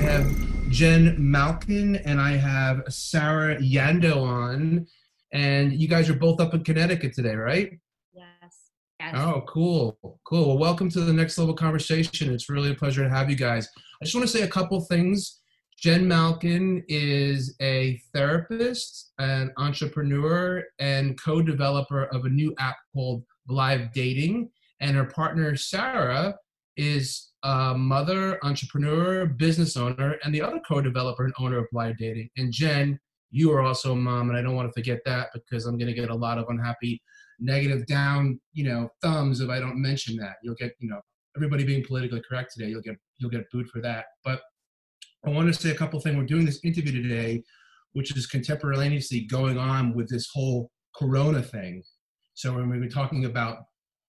have Jenn Makin and I have Sarra Yandow on. And you guys are both up in Connecticut today, right? Yes. Yes. Oh, cool. Cool. Well, welcome to the next level conversation. It's really a pleasure to have you guys. I just want to say a couple things. Jenn Makin is a therapist, an entrepreneur, and co developer of a new app called Live Dating. And her partner, Sarra, is a mother, entrepreneur, business owner, and the other co developer and owner of Live Dating. And Jenn, you are also a mom, and I don't want to forget that because I'm going to get a lot of unhappy, negative, down, you know, thumbs if I don't mention that. You'll get, you know, everybody being politically correct today. You'll get you'll get booed for that. But I want to say a couple things. We're doing this interview today, which is contemporaneously going on with this whole Corona thing. So when we're talking about,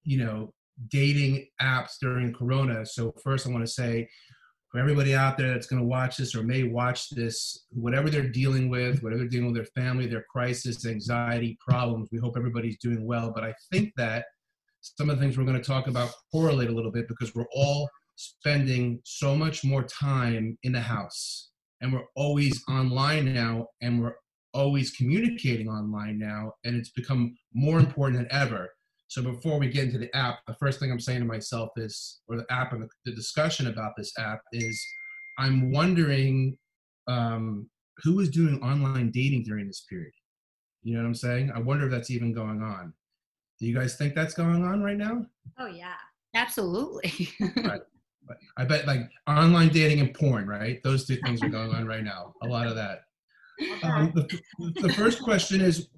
you know, dating apps during Corona. So first, I want to say for everybody out there that's going to watch this or may watch this, whatever they're dealing with, whatever they're dealing with their family, their crisis, anxiety, problems, we hope everybody's doing well. But I think that some of the things we're going to talk about correlate a little bit because we're all spending so much more time in the house and we're always online now and we're always communicating online now and it's become more important than ever so before we get into the app the first thing i'm saying to myself is or the app and the discussion about this app is i'm wondering um, who is doing online dating during this period you know what i'm saying i wonder if that's even going on do you guys think that's going on right now Oh yeah. Absolutely. Right. I bet like online dating and porn, right? Those two things are going on right now. A lot of that. Um, the, the first question is,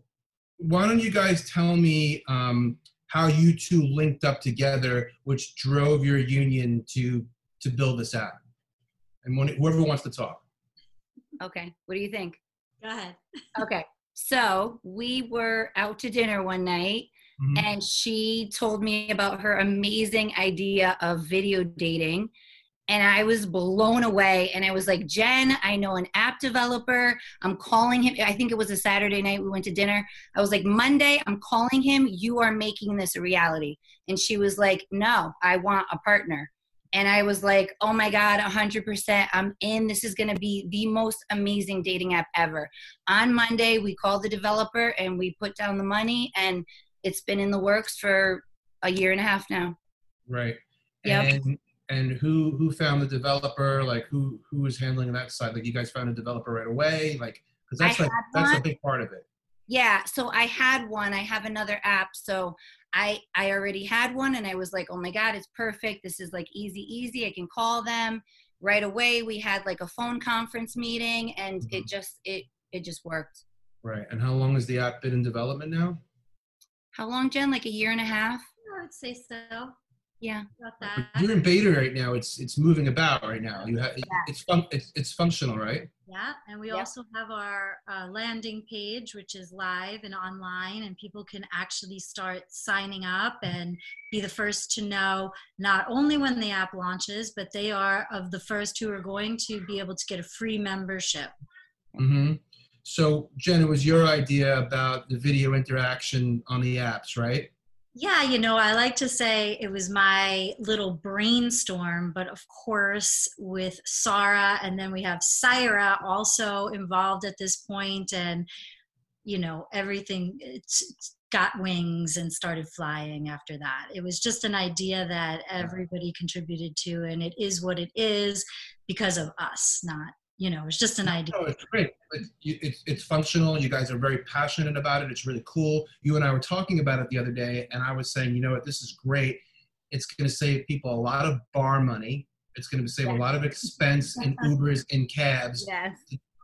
why don't you guys tell me um, how you two linked up together, which drove your union to to build this app? And when, whoever wants to talk. okay. What do you think? Go ahead. Okay. So we were out to dinner one night Mhm. and she told me about her amazing idea of video dating. And I was blown away. And I was like, Jenn, I know an app developer. I'm calling him. I think it was a Saturday night. We went to dinner. I was like, Monday, I'm calling him. You are making this a reality. And she was like, No, I want a partner. And I was like, Oh my God, 100%. I'm in. This is going to be the most amazing dating app ever. On Monday, we called the developer and we put down the money. And it's been in the works for a year and a half now. Right. Yep. And and who who found the developer? Like who who was handling that side? Like you guys found a developer right away? Like because that's I like had that's a big part of it. Yeah, so I had one. I have another app, so I I already had one, and I was like, oh my god, it's perfect. This is like easy, easy. I can call them right away. We had like a phone conference meeting, and it mm-hmm. just it it just worked. Right. And how long has the app been in development now? How long, Jenn? Like a year and a half? I would say so. Yeah. About that. You're in beta right now. It's it's moving about right now. You have it's fun it's it's functional, right? Yeah, and we Yep. also have our uh, landing page, which is live and online, and people can actually start signing up and be the first to know not only when the app launches, but they are of the first who are going to be able to get a free membership. Mm-hmm. So Jenn, it was your idea about the video interaction on the apps, right? Yeah, you know, I like to say it was my little brainstorm, but of course, with Sarra, and then we have Syra also involved at this point, and you know, everything got wings and started flying after that. It was just an idea that everybody contributed to, and it is what it is because of us, not you know, it's just an idea. No, it's great. It's, it's, it's functional. You guys are very passionate about it. It's really cool. You and I were talking about it the other day, and I was saying, you know what, this is great. It's going to save people a lot of bar money. It's going to save a lot of expense in Ubers and cabs. Yes.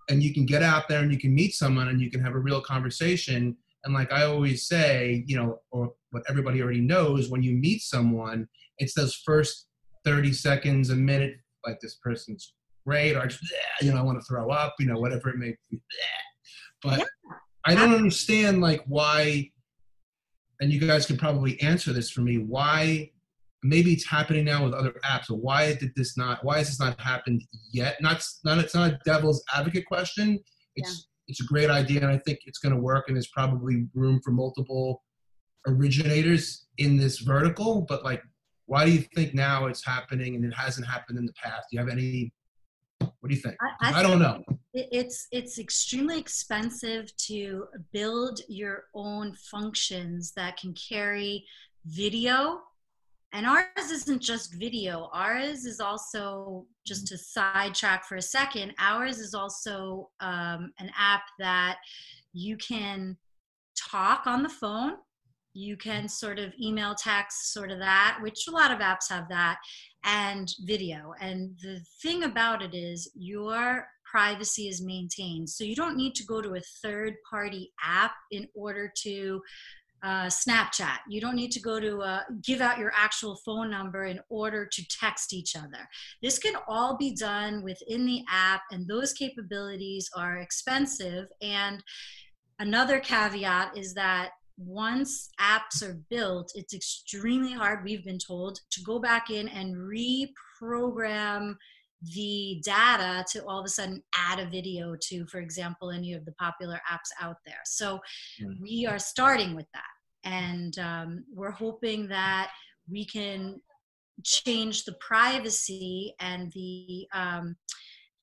and you can get out there and you can meet someone and you can have a real conversation. And like I always say, you know, or what everybody already knows, when you meet someone, it's those first 30 seconds, a minute, like this person's great, or just, you know, I want to throw up, you know, whatever it may be. "Yeah." But Yeah. I don't understand like why, and you guys can probably answer this for me, why maybe it's happening now with other apps, but why did this not, why has this not happened yet? Not, not, it's not a devil's advocate question. It's, it's a great idea and I think it's going to work and there's probably room for multiple originators in this vertical, but like, why do you think now it's happening and it hasn't happened in the past? Do you have any What do you think? I, I, I don't know. It's it's extremely expensive to build your own functions that can carry video and ours isn't just video ours is also just to sidetrack for a second ours is also um, an app that you can talk on the phone you can sort of email text sort of that which a lot of apps have that and video and the thing about it is your privacy is maintained so you don't need to go to a third party app in order to uh, Snapchat. You don't need to go to uh, give out your actual phone number in order to text each other. This can all be done within the app, and those capabilities are expensive. And another caveat is that once apps are built, it's extremely hard, we've been told, to go back in and reprogram the data to all of a sudden add a video to, for example, any of the popular apps out there. So mm. we are starting with that. And um, we're hoping that we can change the privacy and the um,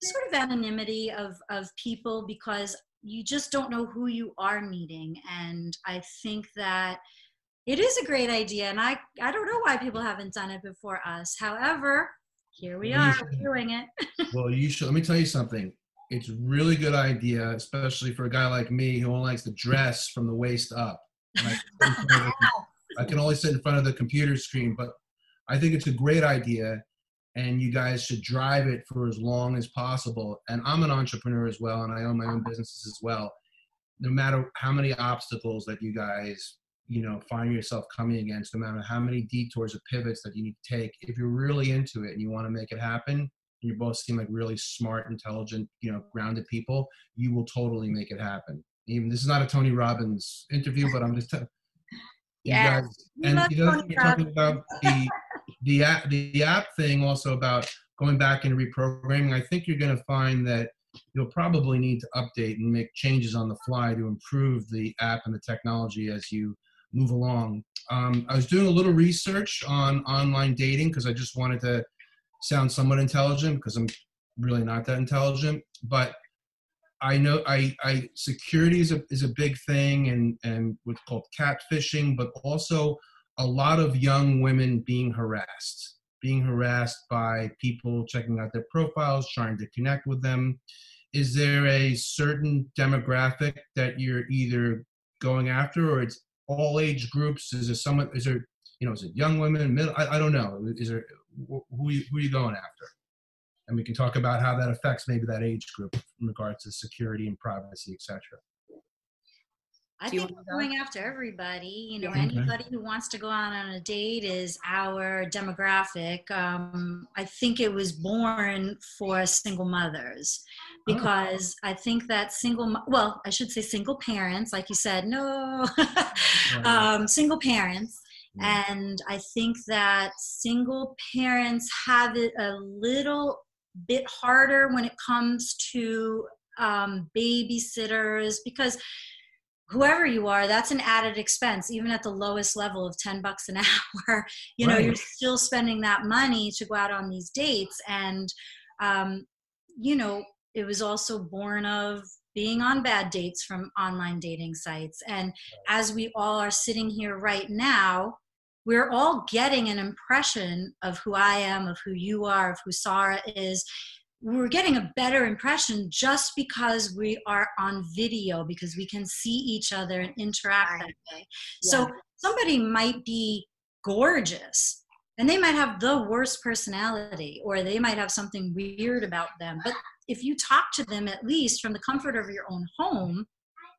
sort of anonymity of, of people because you just don't know who you are meeting. And I think that it is a great idea. And I, I don't know why people haven't done it before us. However, here we are doing it. well, you should. Let me tell you something. It's really good idea, especially for a guy like me who only likes to dress from the waist up. I can only sit in front of the computer screen, but I think it's a great idea, and you guys should drive it for as long as possible. And I'm an entrepreneur as well, and I own my own businesses as well. No matter how many obstacles that you guys you know find yourself coming against no matter how many detours or pivots that you need to take if you're really into it and you want to make it happen and you both seem like really smart intelligent you know grounded people you will totally make it happen even this is not a tony robbins interview but i'm just telling yeah and the other thing you're talking about the the app the app thing also about going back and reprogramming i think you're going to find that you'll probably need to update and make changes on the fly to improve the app and the technology as you move along. Um, I was doing a little research on online dating because I just wanted to sound somewhat intelligent because I'm really not that intelligent. But I know I, I security is a, is a big thing and, and what's called catfishing, but also a lot of young women being harassed, being harassed by people checking out their profiles, trying to connect with them. Is there a certain demographic that you're either going after or it's all age groups? Is there someone? Is there you know? Is it young women? Middle? I, I don't know. Is there who who are you going after? And we can talk about how that affects maybe that age group in regards to security and privacy, etc. I think we're going after everybody. You know, okay. anybody who wants to go out on a date is our demographic. Um, I think it was born for single mothers oh. because oh. I think that single, well, I should say single parents, like you said, no, um, single parents. And I think that single parents have it a little bit harder when it comes to um, babysitters because whoever you are that's an added expense even at the lowest level of 10 bucks an hour. You know right. you're still spending that money to go out on these dates. And um, you know it was also born of being on bad dates from online dating sites. And as we all are sitting here right now we're all getting an impression of who i am of who you are of who sarra is we're getting a better impression just because we are on video because we can see each other and interact right. that way yeah. so somebody might be gorgeous and they might have the worst personality or they might have something weird about them but if you talk to them at least from the comfort of your own home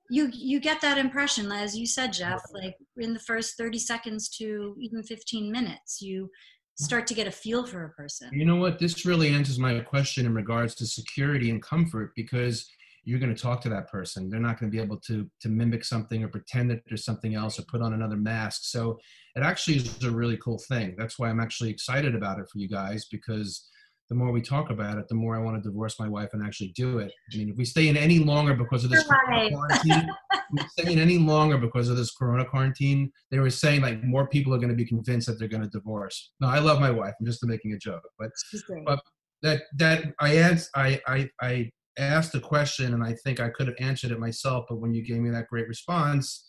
you you get that impression as you said jeff like in the first 30 seconds to even 15 minutes you start to get a feel for a person. You know what? This really answers my question in regards to security and comfort because you're going to talk to that person. They're not going to be able to to mimic something or pretend that there's something else or put on another mask. So it actually is a really cool thing. That's why I'm actually excited about it for you guys because the more we talk about it, the more I want to divorce my wife and actually do it. I mean, if we stay in any longer because of this right. quarantine, we stay in any longer because of this corona quarantine, they were saying like more people are going to be convinced that they're going to divorce. No, I love my wife. I'm just making a joke, but but that that I asked I I I asked a question and I think I could have answered it myself, but when you gave me that great response,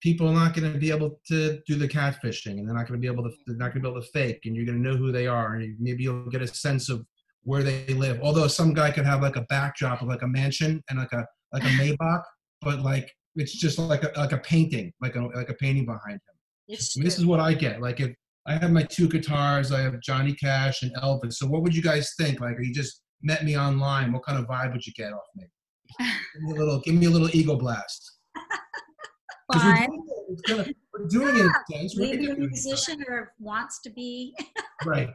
people are not going to be able to do the catfishing, and they're not going to be able to they're not going to be able to fake, and you're going to know who they are, and maybe you'll get a sense of where they live. Although some guy could have like a backdrop of like a mansion and like a like a Maybach, but like it's just like a like a painting, like a like a painting behind him. It's And this true. is what I get. Like if I have my two guitars, I have Johnny Cash and Elvis. So what would you guys think? Like you just met me online, what kind of vibe would you get off me? Give me a little, give me a little ego blast. 'Cause we're doing it, we're doing it. in a sense. Maybe a musician or wants to be. Right.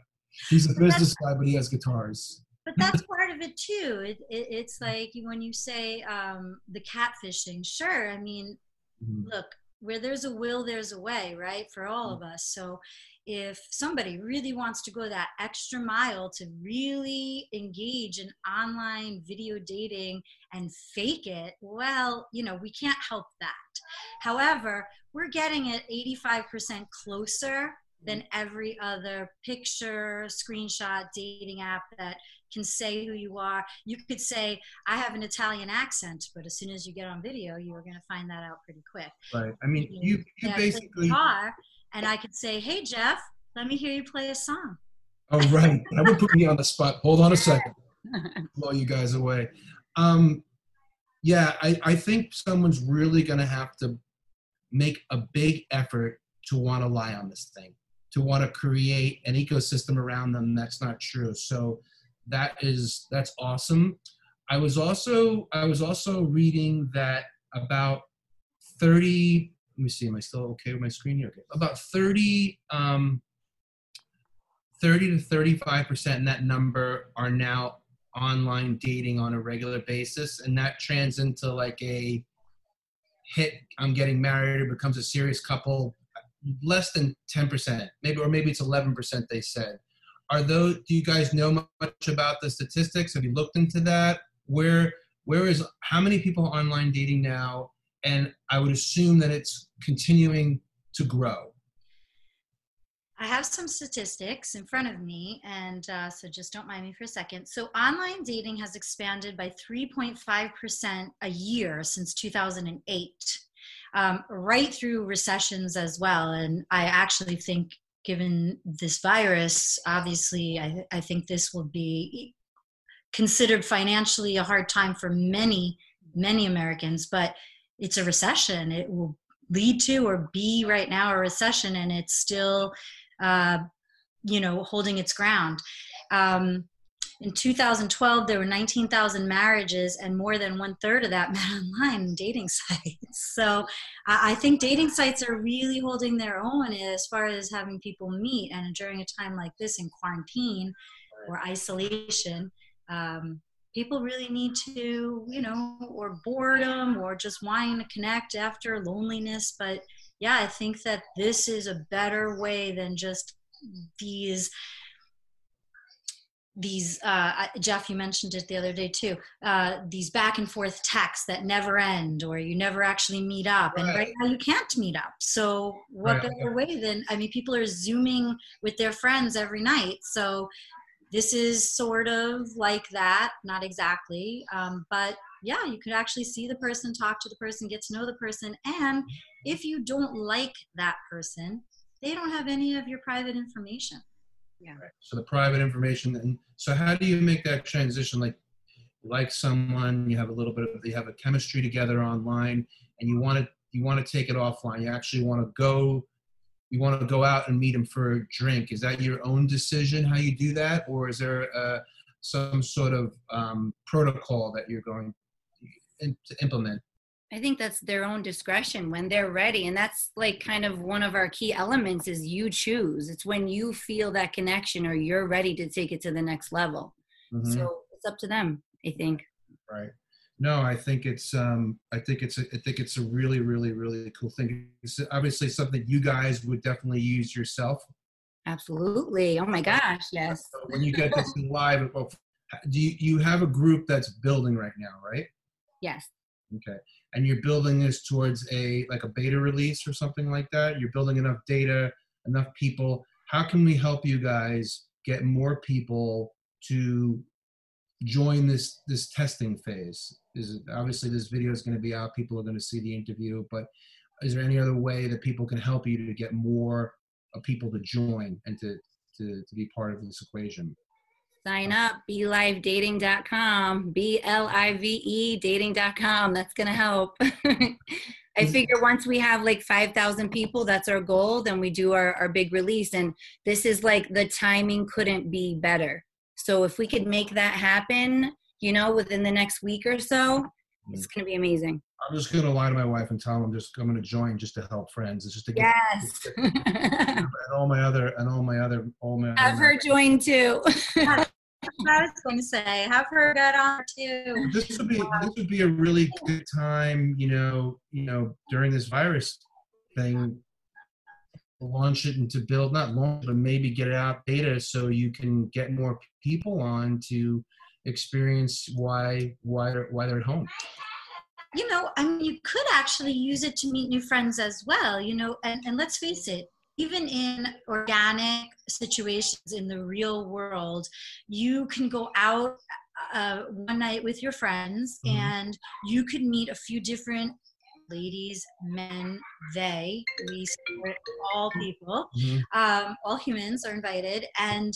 He's a business guy, but he has guitars. but that's part of it too. It, it, it's like when you say um, the catfishing. Sure, I mean, Mhm. look, where there's a will, there's a way, right? For all of us. So if somebody really wants to go that extra mile to really engage in online video dating and fake it, well, you know, we can't help that. However, we're getting it 85% closer than mm-hmm. every other picture, screenshot, dating app that can say who you are. You could say, I have an Italian accent, but as soon as you get on video, you are going to find that out pretty quick. Right. I mean, you you play basically. guitar, and I could say, "Hey Jeff, let me hear you play a song." Oh right. That would put me on the spot. Hold on a second. blow you guys away. Um, yeah, I, I think someone's really going to have to make a big effort to want to lie on this thing, to want to create an ecosystem around them that's not true. So that is that's awesome. I was also I was also reading that about 30 let me see am I still okay with my screen here? Okay. About 30 um 30 to 35 percent in that number are now online dating on a regular basis and that trans into like a hit i'm getting married or becomes a serious couple less than 10 percent maybe or maybe it's 11 percent they said are those do you guys know much about the statistics have you looked into that where where is how many people online dating now and i would assume that it's continuing to grow I have some statistics in front of me, and uh, so just don't mind me for a second. So, online dating has expanded by 3.5% a year since 2008, um, right through recessions as well. And I actually think, given this virus, obviously, I, I think this will be considered financially a hard time for many, many Americans, but it's a recession. It will lead to or be right now a recession, and it's still uh, you know, holding its ground. Um, in 2012, there were 19,000 marriages, and more than one third of that met online dating sites. So I think dating sites are really holding their own as far as having people meet. And during a time like this in quarantine or isolation, um, people really need to, you know, or boredom or just wanting to connect after loneliness. But yeah, I think that this is a better way than just these these uh, Jeff, you mentioned it the other day too. Uh, these back and forth texts that never end, or you never actually meet up. And Right. right now, you can't meet up. So, what Right. better way than? I mean, people are zooming with their friends every night. So, this is sort of like that, not exactly, um, but yeah, you could actually see the person, talk to the person, get to know the person, and if you don't like that person, they don't have any of your private information. Right. So the private information, and so how do you make that transition? Like, like someone, you have a little bit of, you have a chemistry together online, and you want to, you want to take it offline. You actually want to go, you want to go out and meet them for a drink. Is that your own decision how you do that, or is there uh, some sort of um, protocol that you're going to implement? I think that's their own discretion when they're ready. And that's like kind of one of our key elements is you choose. It's when you feel that connection or you're ready to take it to the next level. Mhm. So it's up to them, I think. right no i think it's um i think it's a, i think it's a really really really cool thing it's obviously something you guys would definitely use yourself Absolutely. Oh my gosh. Yes. So when you get this live well, do you, you have a group that's building right now right Yes. okay and you're building this towards a like a beta release or something like that you're building enough data enough people how can we help you guys get more people to join this this testing phase? Is it, obviously this video is going to be out. People are going to see the interview, but is there any other way that people can help you to get more people to join and to to, to be part of this equation? Sign up, blivedating.com, B L I V E dating.com. That's going to help. I figure once we have like 5,000 people, that's our goal, then we do our, our big release. And this is like the timing couldn't be better. So if we could make that happen, you know, within the next week or so, mm-hmm. it's going to be amazing. I'm just gonna lie to my wife and tell them I'm just I'm gonna join just to help friends. It's just to get Yes. and all my other and all my other all my. have her join too. I was going to say, have her get on too. This would be this would be a really good time, you know, you know, during this virus thing, to launch it and to build not launch, but maybe get it out beta so you can get more people on to experience why why they're why they're at home. you know, I mean, you could actually use it to meet new friends as well, you know, and, and let's face it, even in organic situations in the real world, you can go out uh, one night with your friends Mhm. and you could meet a few different ladies, men, they, we support all people. Um, all humans are invited. And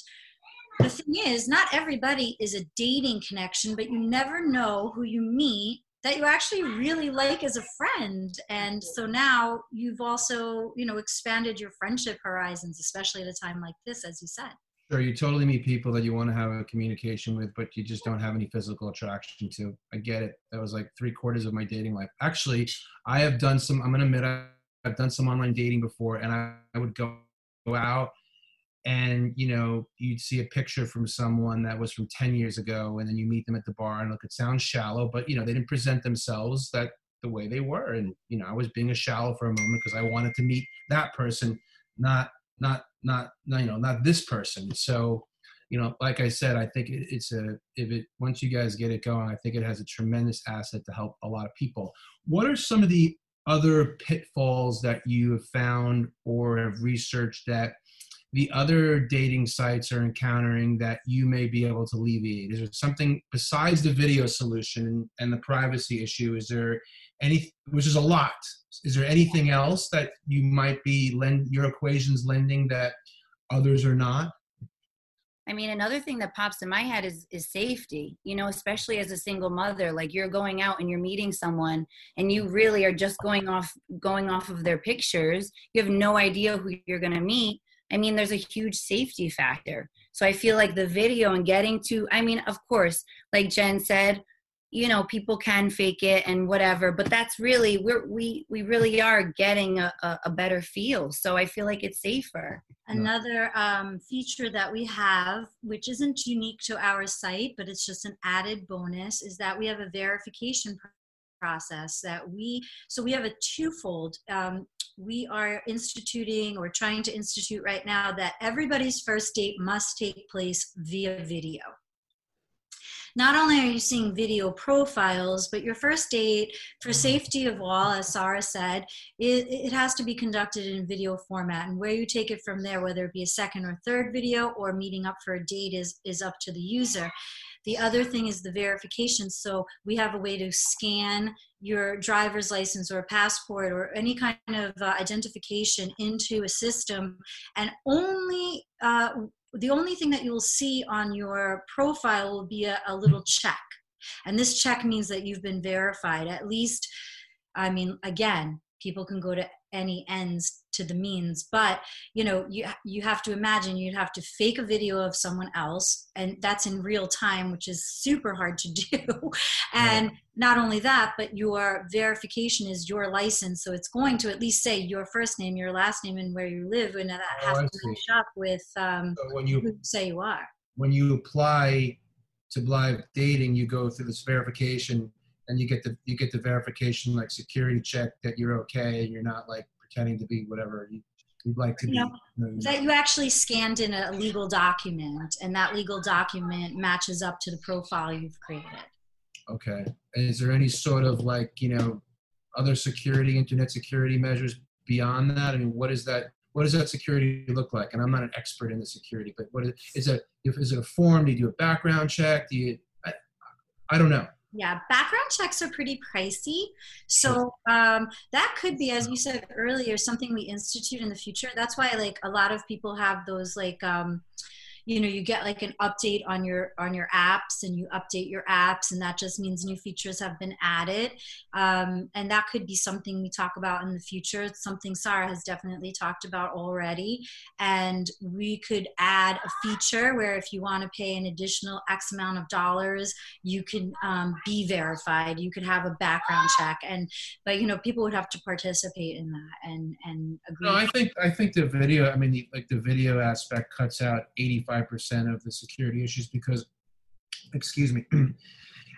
the thing is not everybody is a dating connection but you never know who you meet that you actually really like as a friend and so now you've also you know expanded your friendship horizons especially at a time like this as you said Sure, you totally meet people that you want to have a communication with, but you just don't have any physical attraction to. I get it. That was like three quarters of my dating life. Actually, I have done some. I'm gonna admit, I've done some online dating before, and I, I would go, go out, and you know, you'd see a picture from someone that was from 10 years ago, and then you meet them at the bar, and look, it sounds shallow, but you know, they didn't present themselves that the way they were, and you know, I was being a shallow for a moment because I wanted to meet that person, not not not you know not this person. So you know like i said i think it, it's a if it once you guys get it going i think it has a tremendous asset to help a lot of people. What are some of the other pitfalls that you have found or have researched that the other dating sites are encountering that you may be able to alleviate is there something besides the video solution and the privacy issue is there any which is a lot is there anything else that you might be lend your equations lending that others are not I mean, another thing that pops in my head is is safety. You know, especially as a single mother, like you're going out and you're meeting someone, and you really are just going off going off of their pictures. You have no idea who you're going to meet. I mean, there's a huge safety factor. So I feel like the video and getting to, I mean, of course, like Jenn said, you know, people can fake it and whatever, but that's really we're we we really are getting a, a, a better feel. So I feel like it's safer. Another um, feature that we have, which isn't unique to our site, but it's just an added bonus, is that we have a verification pr- process that we, so we have a twofold. Um, we are instituting or trying to institute right now that everybody's first date must take place via video not only are you seeing video profiles, but your first date, for mm-hmm. safety of all, as Sarra said, it, it has to be conducted in video format. And where you take it from there, whether it be a second or third video or meeting up for a date, is, is up to the user. The other thing is the verification. So we have a way to scan your driver's license or passport or any kind of uh, identification into a system, and only uh, the only thing that you will see on your profile will be a, a little check. And this check means that you've been verified. At least, I mean, again, people can go to any ends to the means but you know you you have to imagine you'd have to fake a video of someone else and that's in real time which is super hard to do. And not only that but your verification is your license so it's going to at least say your first name your last name and where you live and that Oh, has I to match up with um, so when you who you say you are. when you apply to live dating you go through this verification and you get the you get the verification like security check that you're okay and you're not like pretending to be whatever you, you'd like to be You know, you're that you actually scanned in a legal document and that legal document matches up to the profile you've created Okay. Is there any sort of like, you know, other security, internet security measures beyond that? I mean, what is that? what does that security look like? And I'm not an expert in the security, but what is, is it? If is it a form? Do you do a background check? Do you? I, I don't know. Yeah, background checks are pretty pricey. So um, that could be, as you said earlier, something we institute in the future. That's why, like, a lot of people have those, like, um, you know you get like an update on your on your apps and you update your apps and that just means new features have been added. Um, and that could be something we talk about in the future. It's something sarra has definitely talked about already. And we could add a feature where if you want to pay an additional x amount of dollars you can um, be verified. You could have a background check. And but you know people would have to participate in that and and agree no i think i think the video i mean like the video aspect cuts out 85 percent of the security issues because, excuse me,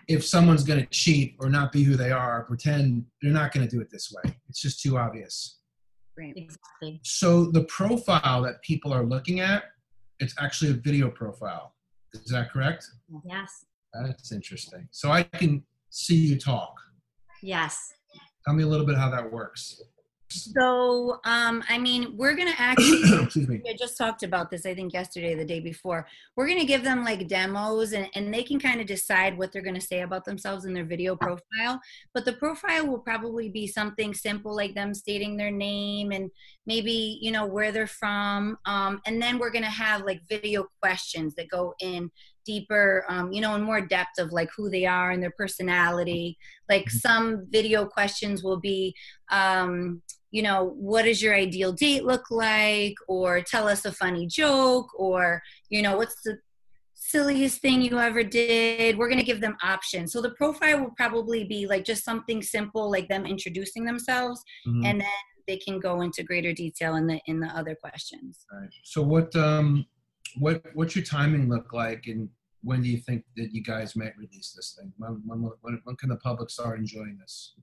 if someone's going to cheat or not be who they are, pretend they're not going to do it this way. It's just too obvious. Right. Exactly. So the profile that people are looking at, it's actually a video profile. Is that correct? Yes. That's interesting. So I can see you talk. Yes. Tell me a little bit how that works. So, um, I mean, we're gonna actually. Excuse me. I just talked about this. I think yesterday, the day before. We're gonna give them like demos, and and they can kind of decide what they're gonna say about themselves in their video profile. But the profile will probably be something simple, like them stating their name and maybe you know where they're from. Um, and then we're gonna have like video questions that go in deeper um, you know and more depth of like who they are and their personality like mm-hmm. some video questions will be um, you know, what does your ideal date look like? Or tell us a funny joke, or, you know, what's the silliest thing you ever did? We're going to give them options. So the profile will probably be like just something simple, like them introducing themselves, mm-hmm. and then they can go into greater detail in the in the other questions. Right. So what um what what's your timing look like and when do you think that you guys might release this thing? When, when, when, when can the public start enjoying this?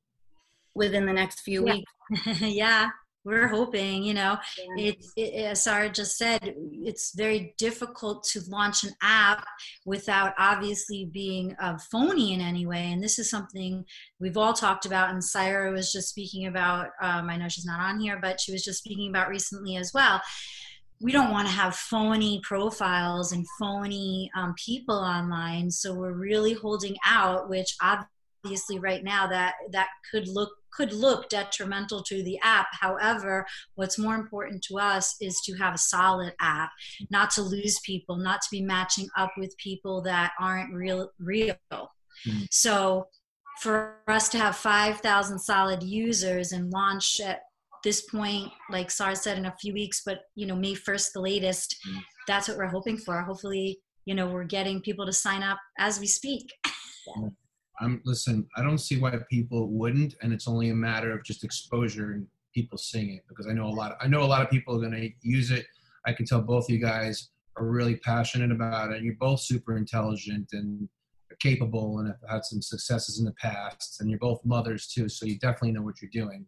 within the next few yeah. weeks. yeah, we're hoping. You know, yeah. it's it, as Sarra just said, it's very difficult to launch an app without obviously being uh, phony in any way. And this is something we've all talked about. And Sarra was just speaking about. Um, I know she's not on here, but she was just speaking about recently as well we don't want to have phony profiles and phony um, people online so we're really holding out which obviously right now that that could look could look detrimental to the app. However, what's more important to us is to have a solid app, not to lose people, not to be matching up with people that aren't real real. Mm-hmm. So for us to have 5,000 solid users and launch at this point, like Sar said, in a few weeks, but you know, May 1st, the latest, mm-hmm. that's what we're hoping for. Hopefully, you know, we're getting people to sign up as we speak. I'm listen. I don't see why people wouldn't, and it's only a matter of just exposure and people seeing it. Because I know a lot. Of, I know a lot of people are going to use it. I can tell both of you guys are really passionate about it. You're both super intelligent and capable, and have had some successes in the past. And you're both mothers too, so you definitely know what you're doing.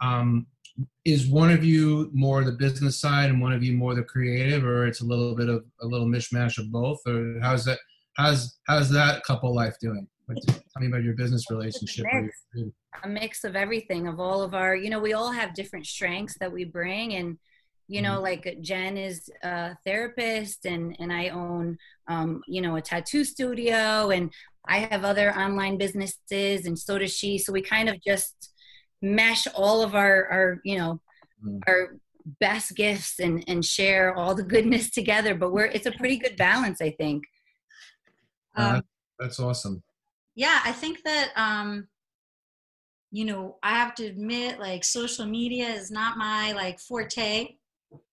Um, is one of you more the business side and one of you more the creative, or it's a little bit of a little mishmash of both, or how's that? How's how's that couple life doing? tell me about your business relationship. A mix, a mix of everything, of all of our, you know, we all have different strengths that we bring. And, you know, mm-hmm. like Jenn is a therapist and, and I own, um, you know, a tattoo studio and I have other online businesses and so does she. So we kind of just mesh all of our, our you know, mm-hmm. our best gifts and, and share all the goodness together. But we're, it's a pretty good balance, I think. Uh, um, that's awesome yeah i think that um you know i have to admit like social media is not my like forte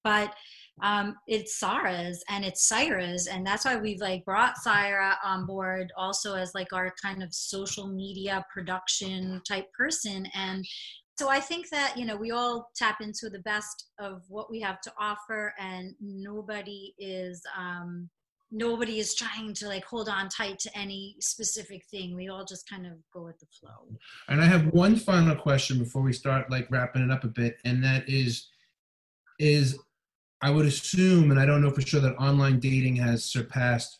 but um it's sarra's and it's Syra's and that's why we've like brought Syra on board also as like our kind of social media production type person and so i think that you know we all tap into the best of what we have to offer and nobody is um nobody is trying to like hold on tight to any specific thing. We all just kind of go with the flow. And i have one final question before we start like wrapping it up a bit and that is is i would assume and i don't know for sure that online dating has surpassed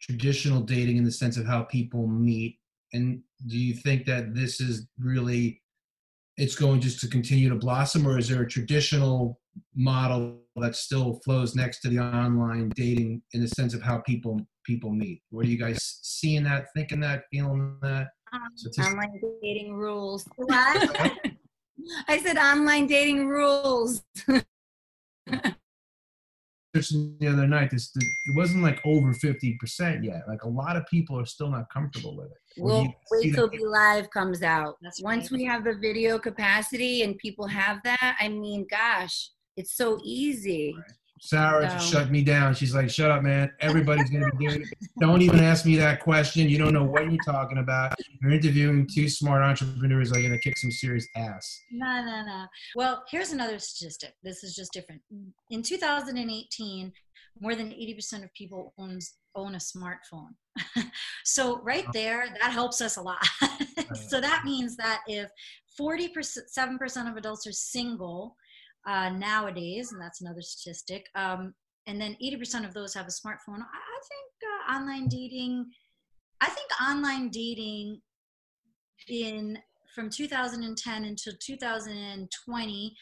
traditional dating in the sense of how people meet and do you think that this is really it's going just to continue to blossom or is there a traditional model that still flows next to the online dating in the sense of how people people meet. What are you guys seeing that, thinking that, feeling that? Um, just, online dating rules. I said online dating rules. the other night, this it wasn't like over fifty percent yet. Like a lot of people are still not comfortable with it. Well, wait till B-Live comes out. That's Once right. we have the video capacity and people have that, I mean, gosh, it's so easy. Right. Sarra just shut me down. She's like, "Shut up, man! Everybody's gonna be doing it. Don't even ask me that question. You don't know what you're talking about. You're interviewing two smart entrepreneurs. Are gonna kick some serious ass." No, no, no. Well, here's another statistic. This is just different. In 2018, more than 80% of people owns own a smartphone. so right there, that helps us a lot. so that means that if 47% of adults are single uh, nowadays, and that's another statistic. Um, and then 80% of those have a smartphone. I, think uh, online dating, I think online dating in from 2010 until 2020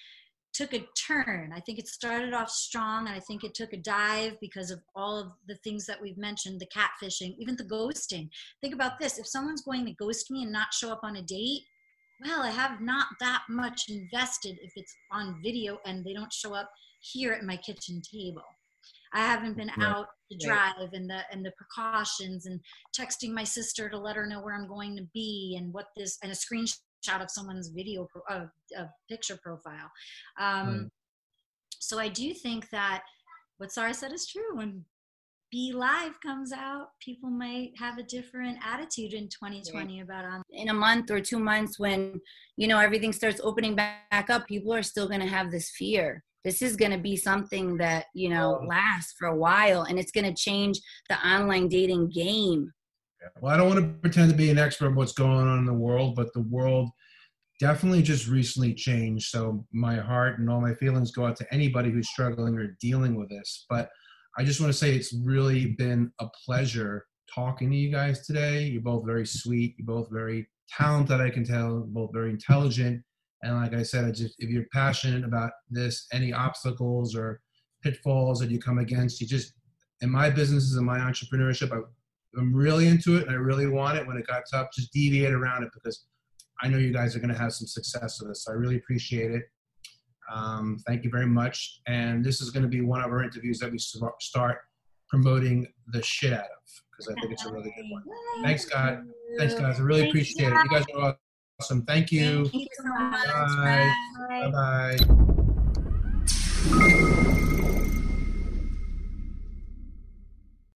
took a turn. I think it started off strong and I think it took a dive because of all of the things that we've mentioned the catfishing, even the ghosting. Think about this if someone's going to ghost me and not show up on a date, well, I have not that much invested if it's on video and they don't show up here at my kitchen table. I haven't been right. out to drive right. and the and the precautions and texting my sister to let her know where I'm going to be and what this and a screenshot of someone's video pro, uh, a picture profile. Um, right. So I do think that what Sarra said is true. When B-Live comes out, people might have a different attitude in 2020 yeah. about on. In a month or two months, when you know everything starts opening back up, people are still going to have this fear. This is going to be something that you know oh. lasts for a while, and it's going to change the online dating game. Well, I don't want to pretend to be an expert of what's going on in the world, but the world definitely just recently changed. So my heart and all my feelings go out to anybody who's struggling or dealing with this. But I just want to say it's really been a pleasure talking to you guys today. You're both very sweet. You're both very talented. I can tell. Both very intelligent. And like I said, just, if you're passionate about this, any obstacles or pitfalls that you come against, you just in my businesses and my entrepreneurship, I, I'm really into it and I really want it. When it got tough, just deviate around it because I know you guys are going to have some success with this. So I really appreciate it. Um, thank you very much. And this is going to be one of our interviews that we start promoting the shit out of because I think it's a really good one. Thanks, guys. Thanks, guys. I really appreciate it. You guys are awesome. Thank you. Thank you so much. Bye. Bye. Bye.